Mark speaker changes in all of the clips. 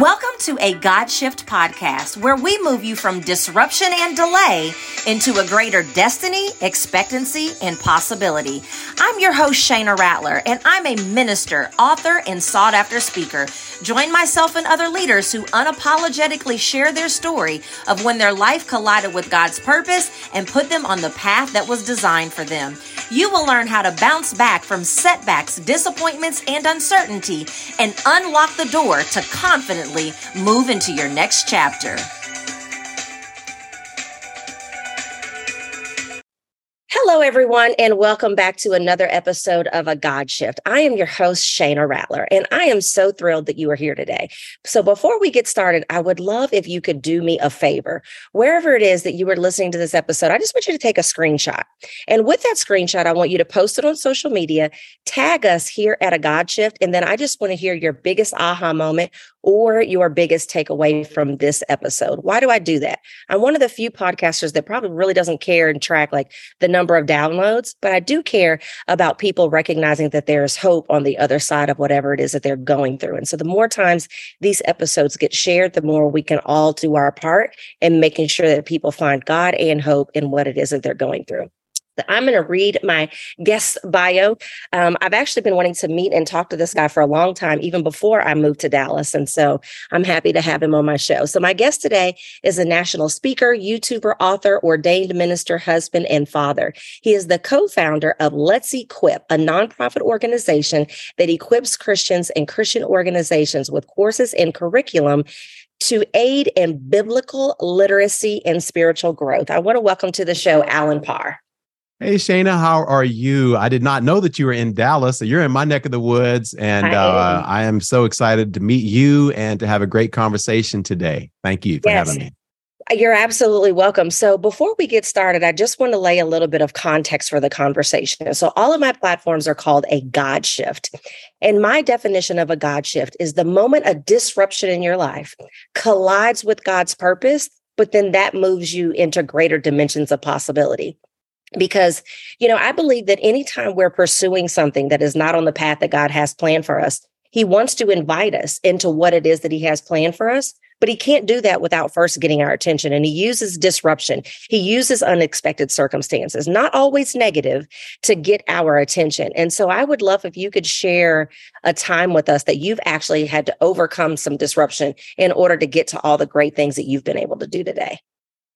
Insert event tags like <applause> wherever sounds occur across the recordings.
Speaker 1: Welcome to a God Shift podcast where we move you from disruption and delay into a greater destiny, expectancy, and possibility. I'm your host, Shana Rattler, and I'm a minister, author, and sought after speaker. Join myself and other leaders who unapologetically share their story of when their life collided with God's purpose and put them on the path that was designed for them. You will learn how to bounce back from setbacks, disappointments, and uncertainty and unlock the door to confidently move into your next chapter. Hello, everyone, and welcome back to another episode of A God Shift. I am your host, Shana Rattler, and I am so thrilled that you are here today. So, before we get started, I would love if you could do me a favor. Wherever it is that you are listening to this episode, I just want you to take a screenshot. And with that screenshot, I want you to post it on social media, tag us here at A God Shift, and then I just want to hear your biggest aha moment or your biggest takeaway from this episode. Why do I do that? I'm one of the few podcasters that probably really doesn't care and track like the number of downloads, but I do care about people recognizing that there's hope on the other side of whatever it is that they're going through. And so the more times these episodes get shared, the more we can all do our part in making sure that people find God and hope in what it is that they're going through. I'm going to read my guest bio. Um, I've actually been wanting to meet and talk to this guy for a long time, even before I moved to Dallas. And so I'm happy to have him on my show. So, my guest today is a national speaker, YouTuber, author, ordained minister, husband, and father. He is the co founder of Let's Equip, a nonprofit organization that equips Christians and Christian organizations with courses and curriculum to aid in biblical literacy and spiritual growth. I want to welcome to the show Allen Parr.
Speaker 2: Hey, Shana, how are you? I did not know that you were in Dallas. So you're in my neck of the woods. And I, uh, I am so excited to meet you and to have a great conversation today. Thank you for yes. having me.
Speaker 1: You're absolutely welcome. So, before we get started, I just want to lay a little bit of context for the conversation. So, all of my platforms are called a God shift. And my definition of a God shift is the moment a disruption in your life collides with God's purpose, but then that moves you into greater dimensions of possibility because you know i believe that anytime we're pursuing something that is not on the path that god has planned for us he wants to invite us into what it is that he has planned for us but he can't do that without first getting our attention and he uses disruption. He uses unexpected circumstances not always negative to get our attention. And so i would love if you could share a time with us that you've actually had to overcome some disruption in order to get to all the great things that you've been able to do today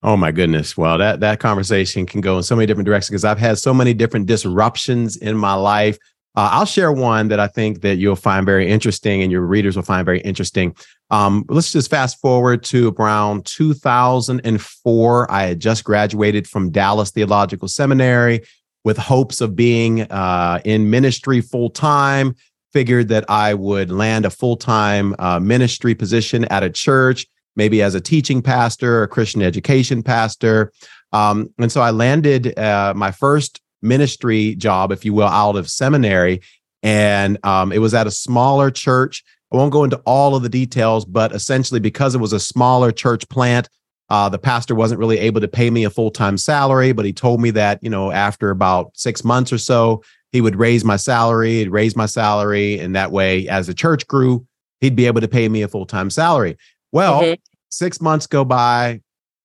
Speaker 2: Oh my goodness. Well, that that conversation can go in so many different directions because I've had so many different disruptions in my life. Uh, I'll share one that I think that you'll find very interesting and your readers will find very interesting. Um, let's just fast forward to around 2004. I had just graduated from Dallas Theological Seminary with hopes of being uh, in ministry full time. Figured that I would land a full time uh, ministry position at a church maybe as a teaching pastor, a Christian education pastor. Um, and so I landed uh, my first ministry job, if you will, out of seminary. And um, it was at a smaller church. I won't go into all of the details, but essentially, because it was a smaller church plant, uh, the pastor wasn't really able to pay me a full time salary, but he told me that, you know, after about six months or so, he would raise my salary, he'd raise my salary. And that way, as the church grew, he'd be able to pay me a full time salary. Well, mm-hmm. six months go by,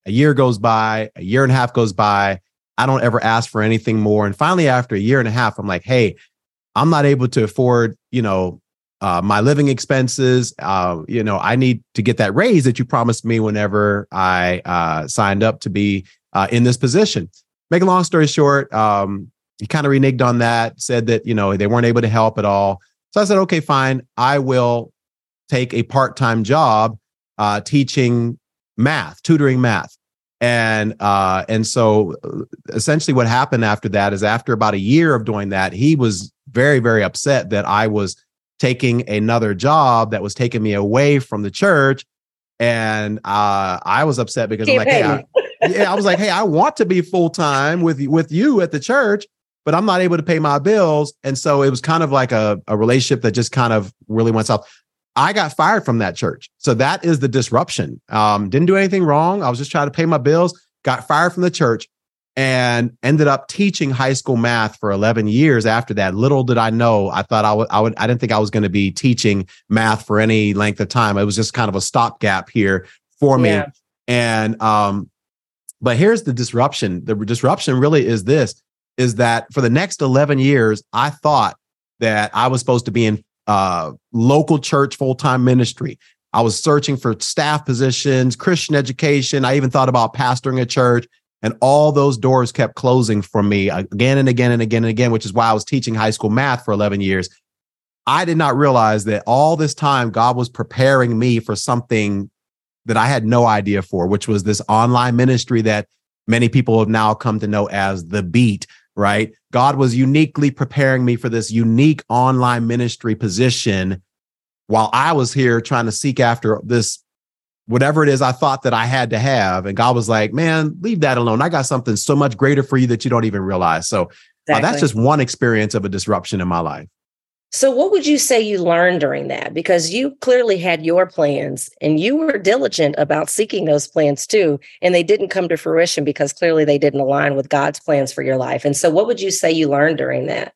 Speaker 2: a year goes by, a year and a half goes by. I don't ever ask for anything more. And finally, after a year and a half, I'm like, hey, I'm not able to afford, you know, uh, my living expenses. Uh, you know, I need to get that raise that you promised me whenever I uh, signed up to be uh, in this position. Make a long story short, um, he kind of reneged on that, said that, you know, they weren't able to help at all. So I said, okay, fine. I will take a part time job uh, teaching math, tutoring math. And uh, and so uh, essentially what happened after that is after about a year of doing that, he was very, very upset that I was taking another job that was taking me away from the church. And uh, I was upset because I'm like, hey, I, <laughs> yeah, I was like, hey, I want to be full time with with you at the church, but I'm not able to pay my bills. And so it was kind of like a, a relationship that just kind of really went south. I got fired from that church. So that is the disruption. Um, didn't do anything wrong. I was just trying to pay my bills, got fired from the church. and ended up teaching high school math for 11 years after that. Little did I know, I thought I would, I would, I didn't think I was going to be teaching math for any length of time. It was just kind of a stopgap here for me. Yeah. And, um, but here's the disruption. The disruption really is this is that for the next 11 years, I thought that I was supposed to be in uh, local church full time ministry. I was searching for staff positions, Christian education. I even thought about pastoring a church. And all those doors kept closing for me again and again and again and again, which is why I was teaching high school math for 11 years. I did not realize that all this time God was preparing me for something that I had no idea for, which was this online ministry that many people have now come to know as the beat, right? God was uniquely preparing me for this unique online ministry position while I was here trying to seek after this whatever it is I thought that I had to have. And God was like, man, leave that alone. I got something so much greater for you that you don't even realize. So exactly. uh, that's just one experience of a disruption in my life.
Speaker 1: So, what would you say you learned during that? Because you clearly had your plans and you were diligent about seeking those plans too. And they didn't come to fruition because clearly they didn't align with God's plans for your life. And so, what would you say you learned during that?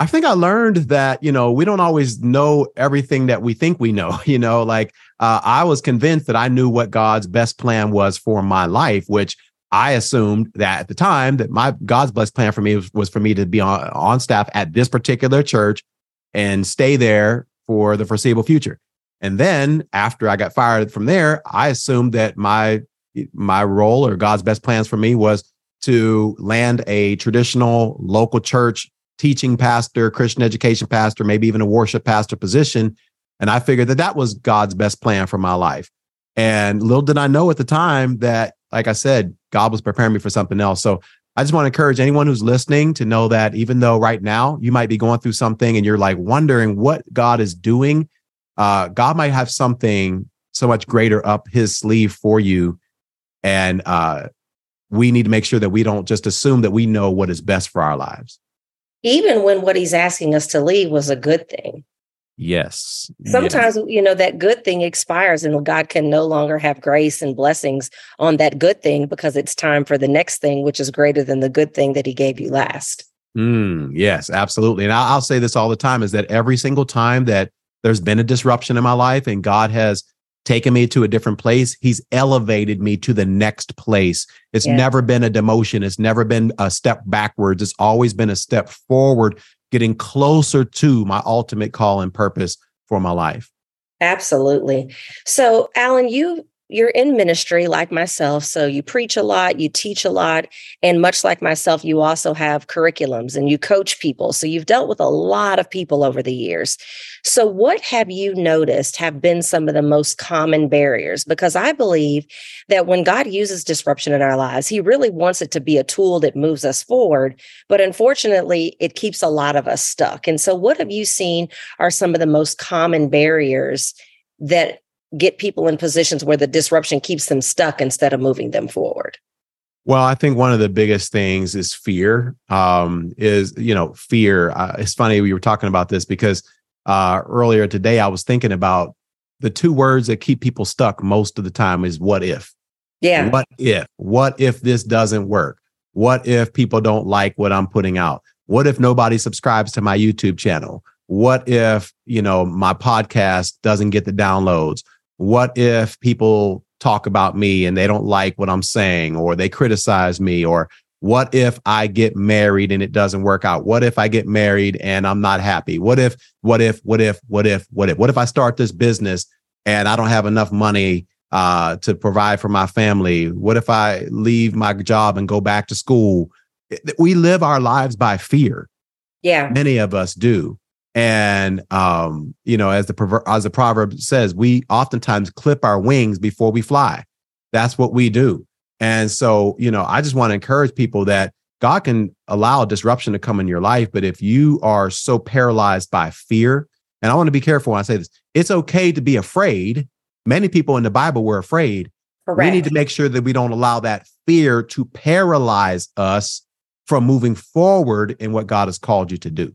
Speaker 2: I think I learned that, you know, we don't always know everything that we think we know. <laughs> You know, like uh, I was convinced that I knew what God's best plan was for my life, which I assumed that at the time that my God's best plan for me was, was for me to be on, on staff at this particular church and stay there for the foreseeable future. And then after I got fired from there, I assumed that my my role or God's best plans for me was to land a traditional local church teaching pastor, Christian education pastor, maybe even a worship pastor position. And I figured that that was God's best plan for my life. And little did I know at the time that, like I said, God was preparing me for something else. So I just want to encourage anyone who's listening to know that even though right now you might be going through something and you're like wondering what God is doing, uh, God might have something so much greater up his sleeve for you. And uh, we need to make sure that we don't just assume that we know what is best for our lives
Speaker 1: even when what he's asking us to leave was a good thing.
Speaker 2: Yes.
Speaker 1: Sometimes, yes. you know, that good thing expires and God can no longer have grace and blessings on that good thing because it's time for the next thing, which is greater than the good thing that he gave you last.
Speaker 2: Mm, yes, absolutely. And I'll, say this all the time is that every single time that there's been a disruption in my life and God has taken me to a different place. He's elevated me to the next place. It's yeah. never been a demotion. It's never been a step backwards. It's always been a step forward, getting closer to my ultimate call and purpose for my life.
Speaker 1: Absolutely. So, Allen, you you're in ministry like myself. So you preach a lot, you teach a lot. And much like myself, you also have curriculums and you coach people. So you've dealt with a lot of people over the years. So, what have you noticed have been some of the most common barriers? Because I believe that when God uses disruption in our lives, He really wants it to be a tool that moves us forward. But unfortunately, it keeps a lot of us stuck. And so, what have you seen are some of the most common barriers that get people in positions where the disruption keeps them stuck instead of moving them forward?
Speaker 2: Well, I think one of the biggest things is fear. Um, is you know fear. Uh, it's funny we were talking about this because uh, earlier today I was thinking about the two words that keep people stuck most of the time is what if.
Speaker 1: Yeah.
Speaker 2: What if? What if this doesn't work? What if people don't like what I'm putting out? What if nobody subscribes to my YouTube channel? What if, you know, my podcast doesn't get the downloads? What if people talk about me and they don't like what I'm saying or they criticize me or what if I get married and it doesn't work out? What if I get married and I'm not happy? What if, what if, what if, what if, what if, what if I start this business and I don't have enough money uh, to provide for my family? What if I leave my job and go back to school? We live our lives by fear.
Speaker 1: Yeah.
Speaker 2: Many of us do. And um, you know, as the as the proverb says, we oftentimes clip our wings before we fly. That's what we do. And so, you know, I just want to encourage people that God can allow disruption to come in your life, but if you are so paralyzed by fear, and I want to be careful when I say this, it's okay to be afraid. Many people in the Bible were afraid. Correct. We need to make sure that we don't allow that fear to paralyze us from moving forward in what God has called you to do.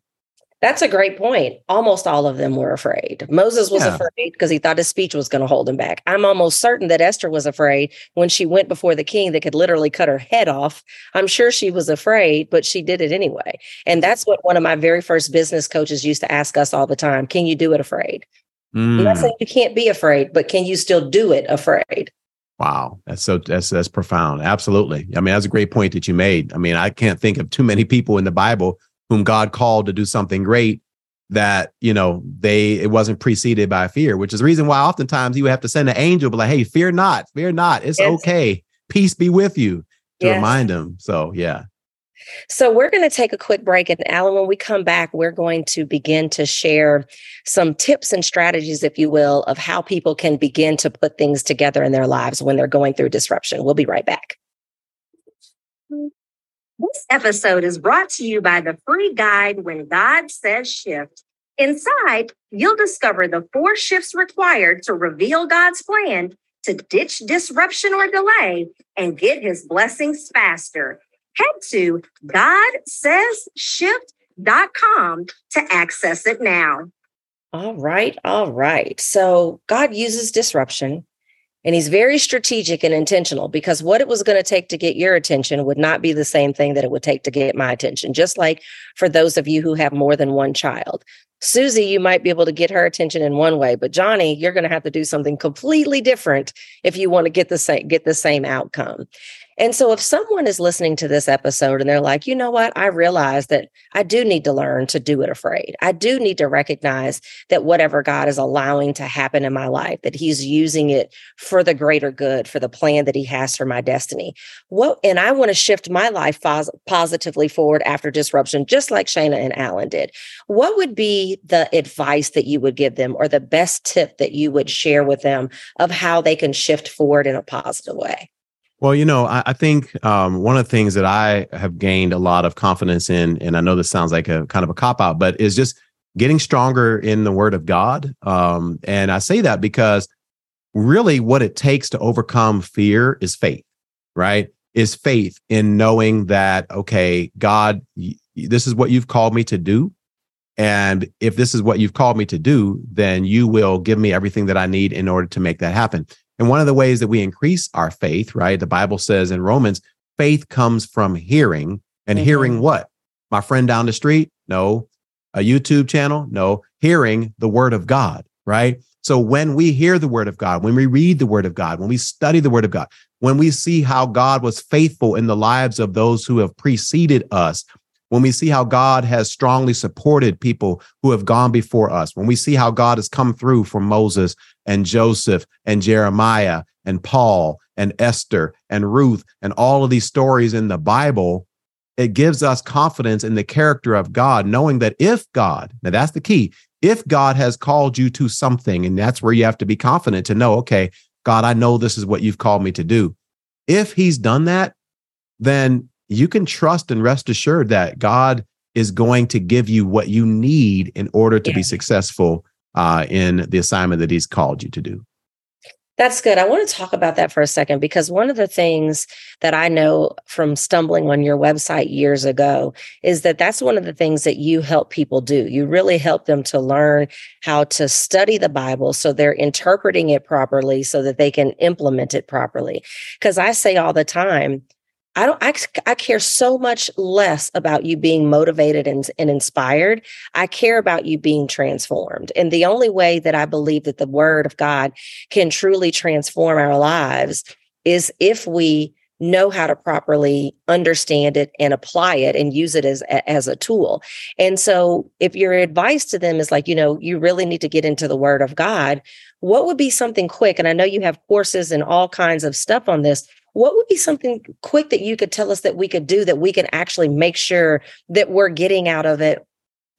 Speaker 1: That's a great point. Almost all of them were afraid. Moses was
Speaker 2: Yeah.
Speaker 1: afraid because he thought his speech was going to hold him back. I'm almost certain that Esther was afraid when she went before the king that could literally cut her head off. I'm sure she was afraid, but she did it anyway. And that's what one of my very first business coaches used to ask us all the time Can you do it afraid? I'm not
Speaker 2: Mm,
Speaker 1: saying you can't be afraid, but can you still do it afraid?
Speaker 2: wow, that's so that's that's profound. Absolutely. I mean, that's a great point that you made. I mean, I can't think of too many people in the Bible whom God called to do something great that you know they it wasn't preceded by fear, which is the reason why oftentimes you would have to send an angel, be like, "Hey, fear not, fear not. It's
Speaker 1: Yes.
Speaker 2: okay. Peace be with you." To
Speaker 1: Yes.
Speaker 2: remind them. So yeah.
Speaker 1: So we're going to take a quick break. And Allen, when we come back, we're going to begin to share some tips and strategies, if you will, of how people can begin to put things together in their lives when they're going through disruption. We'll be right back. This episode is brought to you by the free guide When God Says Shift. Inside, you'll discover the four shifts required to reveal God's plan to ditch disruption or delay and get his blessings faster head to godsaysshift.com to access it now. All right, all right. So God uses disruption and he's very strategic and intentional because what it was going to take to get your attention would not be the same thing that it would take to get my attention. Just like for those of you who have more than one child. Susie, you might be able to get her attention in one way, but Johnny, you're going to have to do something completely different if you want to get the same get the same outcome. And so if someone is listening to this episode and they're like, you know what, I realize that I do need to learn to do it afraid. I do need to recognize that whatever God is allowing to happen in my life, that He's using it for the greater good, for the plan that He has for my destiny. What and I want to shift my life pos- positively forward after disruption, just like Shana and Allen did. What would be the advice that you would give them or the best tip that you would share with them of how they can shift forward in a positive way?
Speaker 2: Well, you know, I, I think um, one of the things that I have gained a lot of confidence in, and I know this sounds like a kind of a cop out, but is just getting stronger in the Word of God. Um, and I say that because really what it takes to overcome fear is faith, right? Is faith in knowing that, okay, God, this is what you've called me to do. And if this is what you've called me to do, then you will give me everything that I need in order to make that happen. And one of the ways that we increase our faith, right? The Bible says in Romans, faith comes from hearing and
Speaker 1: Mhm.
Speaker 2: hearing what? My friend down the street? No. A YouTube channel? No. Hearing the word of God, right? So when we hear the word of God, when we read the word of God, when we study the word of God, when we see how God was faithful in the lives of those who have preceded us, when we see how God has strongly supported people who have gone before us, when we see how God has come through for Moses and Joseph and Jeremiah and Paul and Esther and Ruth and all of these stories in the Bible, it gives us confidence in the character of God, knowing that if God, now that's the key, if God has called you to something, and that's where you have to be confident to know, okay, God, I know this is what you've called me to do. If he's done that, then you can trust and rest assured that God is going to give you what you need in order to
Speaker 1: Yeah.
Speaker 2: be successful uh, in the assignment that he's called you to do.
Speaker 1: That's good. I want to talk about that for a second because one of the things that I know from stumbling on your website years ago is that that's one of the things that you help people do. You really help them to learn how to study the Bible so they're interpreting it properly so that they can implement it properly. Because I say all the time, I don't I, I care so much less about you being motivated and, and inspired. I care about you being transformed. And the only way that I believe that the word of God can truly transform our lives is if we know how to properly understand it and apply it and use it as as a tool. And so if your advice to them is like, you know, you really need to get into the word of God, what would be something quick and I know you have courses and all kinds of stuff on this. What would be something quick that you could tell us that we could do that we can actually make sure that we're getting out of it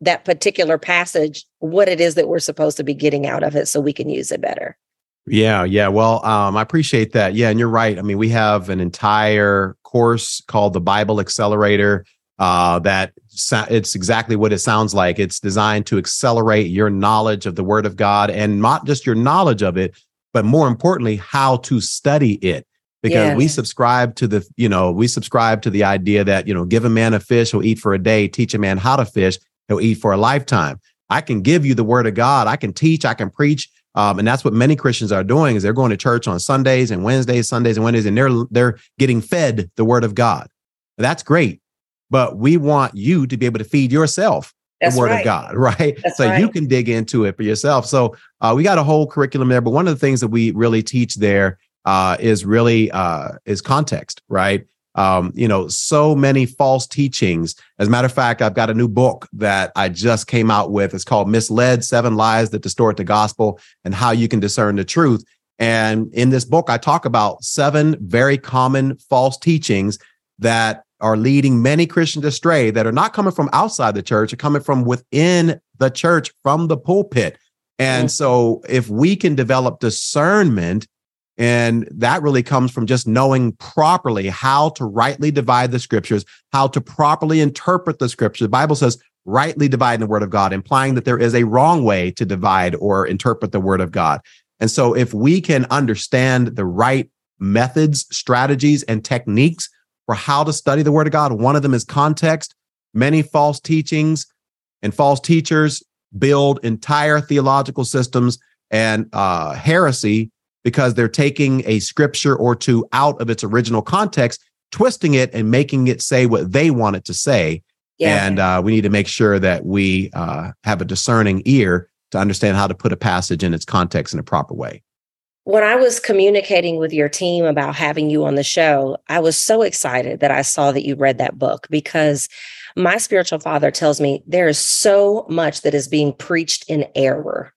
Speaker 1: that particular passage what it is that we're supposed to be getting out of it so we can use it better?
Speaker 2: Yeah, yeah. Well, um, I appreciate that. Yeah, and you're right. I mean, we have an entire course called the Bible Accelerator. Uh, that it's exactly what it sounds like. It's designed to accelerate your knowledge of the Word of God, and not just your knowledge of it, but more importantly, how to study it. Because we subscribe to the, you know, we subscribe to the idea that you know, give a man a fish, he'll eat for a day. Teach a man how to fish, he'll eat for a lifetime. I can give you the word of God. I can teach, I can preach. Um, and that's what many Christians are doing is they're going to church on Sundays and Wednesdays, Sundays and Wednesdays, and they're they're getting fed the word of God. That's great. But we want you to be able to feed yourself that's the word right. of God, <laughs> right? That's so right. you can dig into it for yourself. So uh, we got a whole curriculum there, but one of the things that we really teach there uh, is really uh, is context, right? Um, you know, so many false teachings. As a matter of fact, I've got a new book that I just came out with. It's called Misled Seven Lies That Distort the Gospel and How You Can Discern the Truth. And in this book, I talk about seven very common false teachings that are leading many Christians astray that are not coming from outside the church, are coming from within the church, from the pulpit. And so if we can develop discernment, and that really comes from just knowing properly how to rightly divide the scriptures, how to properly interpret the scriptures. The Bible says, rightly divide the word of God, implying that there is a wrong way to divide or interpret the word of God. And so if we can understand the right methods, strategies, and techniques for how to study the word of God. One of them is context. Many false teachings and false teachers build entire theological systems and uh, heresy because they're taking a scripture or two out of its original context, twisting it and making it say what they want it to say. Yeah. And uh, we need to make sure that we uh, have a discerning ear to understand how to put a passage in its context in a proper way
Speaker 1: when I was communicating with your team about having you on the show, I was so excited that I saw that you read that book because my spiritual father tells me there is so much that is being preached in error.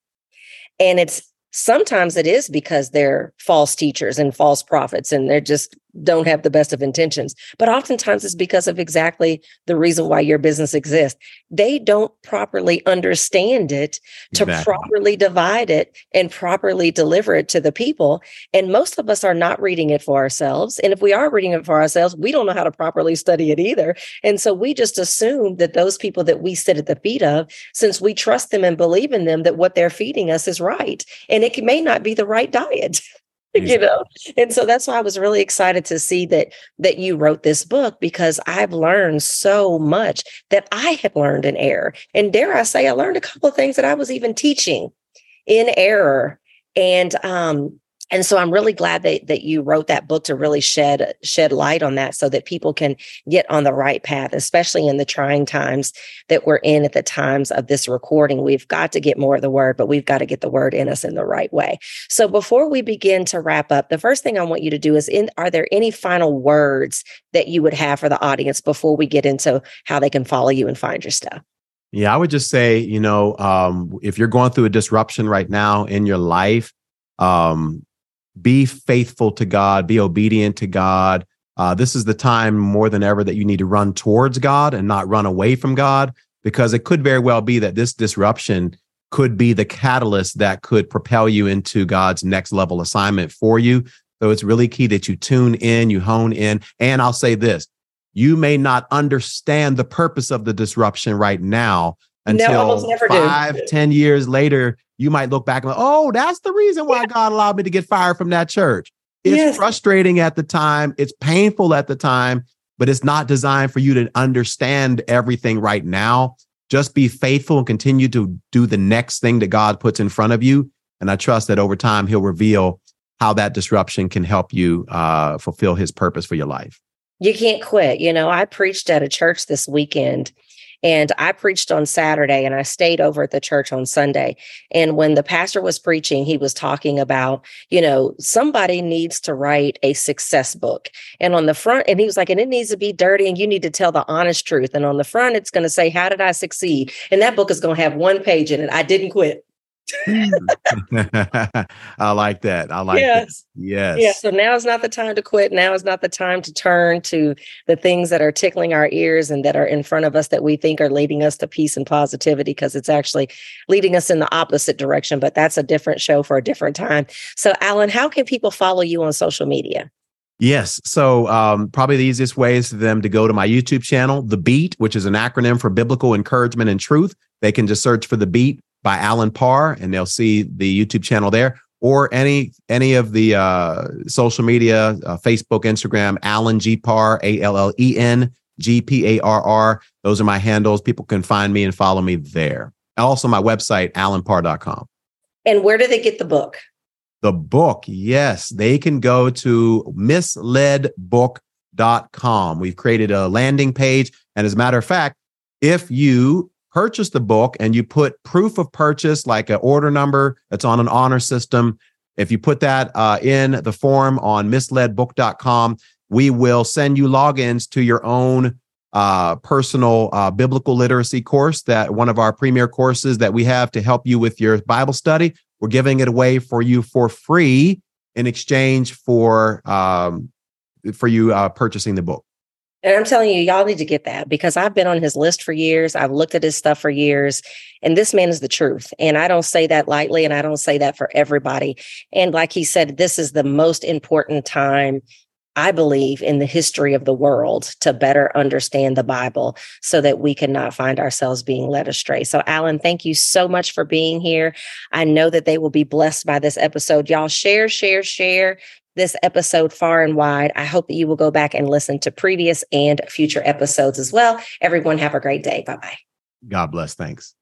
Speaker 1: And it's sometimes it is because they're false teachers and false prophets and they're just don't have the best of intentions. But oftentimes it's because of exactly the reason why your business exists. They don't properly understand it to exactly. properly divide it and properly deliver it to the people. And most of us are not reading it for ourselves. And if we are reading it for ourselves we don't know how to properly study it either. And so we just assume that those people that we sit at the feet of since we trust them and believe in them that what they're feeding us is right. And it may not be the right diet <laughs> <laughs> you know? And so that's why i was really excited to see that that you wrote this book because i've learned so much that i had learned in error. And dare i say i learned a couple of things that i was even teaching in error. And um and so i'm really glad that that you wrote that book to really shed shed light on that so that people can get on the right path especially in the trying times that we're in at the times of this recording. We've got to get more of the word but we've got to get the word in us in the right way. So before we begin to wrap up the first thing i want you to do is in are there any final words that you would have for the audience before we get into how they can follow you and find your stuff?
Speaker 2: Yeah i would just say you know um, if you're going through a disruption right now in your life um, be faithful to God, be obedient to God. Uh, this is the time more than ever that you need to run towards God and not run away from God, because it could very well be that this disruption could be the catalyst that could propel you into God's next level assignment for you. So it's really key that you tune in, you hone in. And I'll say this you may not understand the purpose of the disruption right now until no, five, do. ten years later you might look back and like, oh, that's the reason why yeah. God allowed me to get fired from that church. It's yes. frustrating at the time, it's painful at the time, but it's not designed for you to understand everything right now. Just be faithful and continue to do the next thing that God puts in front of you. And I trust that over time, He'll reveal how that disruption can help you uh, fulfill His purpose for your life.
Speaker 1: You can't quit. You know, I preached at a church this weekend and I preached on Saturday and I stayed over at the church on Sunday. And when the pastor was preaching, he was talking about, you know, somebody needs to write a success book. And on the front, and he was like, and it needs to be dirty and you need to tell the honest truth. And on the front, it's going to say, How did I succeed? And that book is going to have one page in it. I didn't quit. <laughs>
Speaker 2: I like that. I like yes. That. Yes.
Speaker 1: Yeah. So now is not the time to quit. Now is not the time to turn to the things that are tickling our ears and that are in front of us that we think are leading us to peace and positivity because it's actually leading us in the opposite direction. But that's a different show for a different time. So, Allen, how can people follow you on social media?
Speaker 2: Yes. So, um, probably the easiest way is for them to go to my YouTube channel, The Beat, which is an acronym for Biblical Encouragement and Truth. They can just search for The Beat by Allen Parr, and they'll see the YouTube channel there, or any any of the uh, social media, uh, Facebook, Instagram, Allen G Parr, A L L E N G P A R R. Those are my handles. People can find me and follow me there. Also, my website, allenparr.com.
Speaker 1: And where do they get the book?
Speaker 2: The book, yes, they can go to misledbook.com. We've created a landing page. And as a matter of fact, if you purchase the book and you put proof of purchase, like an order number that's on an honor system, if you put that uh, in the form on misledbook.com, we will send you logins to your own uh, personal uh, biblical literacy course that one of our premier courses that we have to help you with your Bible study. We're giving it away for you for free in exchange for um, for you uh, purchasing the book.
Speaker 1: And I'm telling you, y'all need to get that because I've been on his list for years. I've looked at his stuff for years, and this man is the truth. And I don't say that lightly, and I don't say that for everybody. And like he said, this is the most important time I believe, in the history of the world to better understand the Bible so that we can not find ourselves being led astray. So, Allen, thank you so much for being here. I know that they will be blessed by this episode. Y'all share, share, share this episode far and wide. I hope that you will go back and listen to previous and future episodes as well. Everyone, have a great day. Bye bye.
Speaker 2: God bless. Thanks.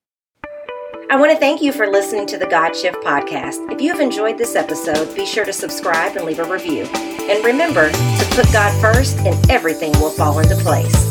Speaker 1: I want to thank you for listening to the God Shift podcast. If you have enjoyed this episode, be sure to subscribe and leave a review. And remember to put God first, and everything will fall into place.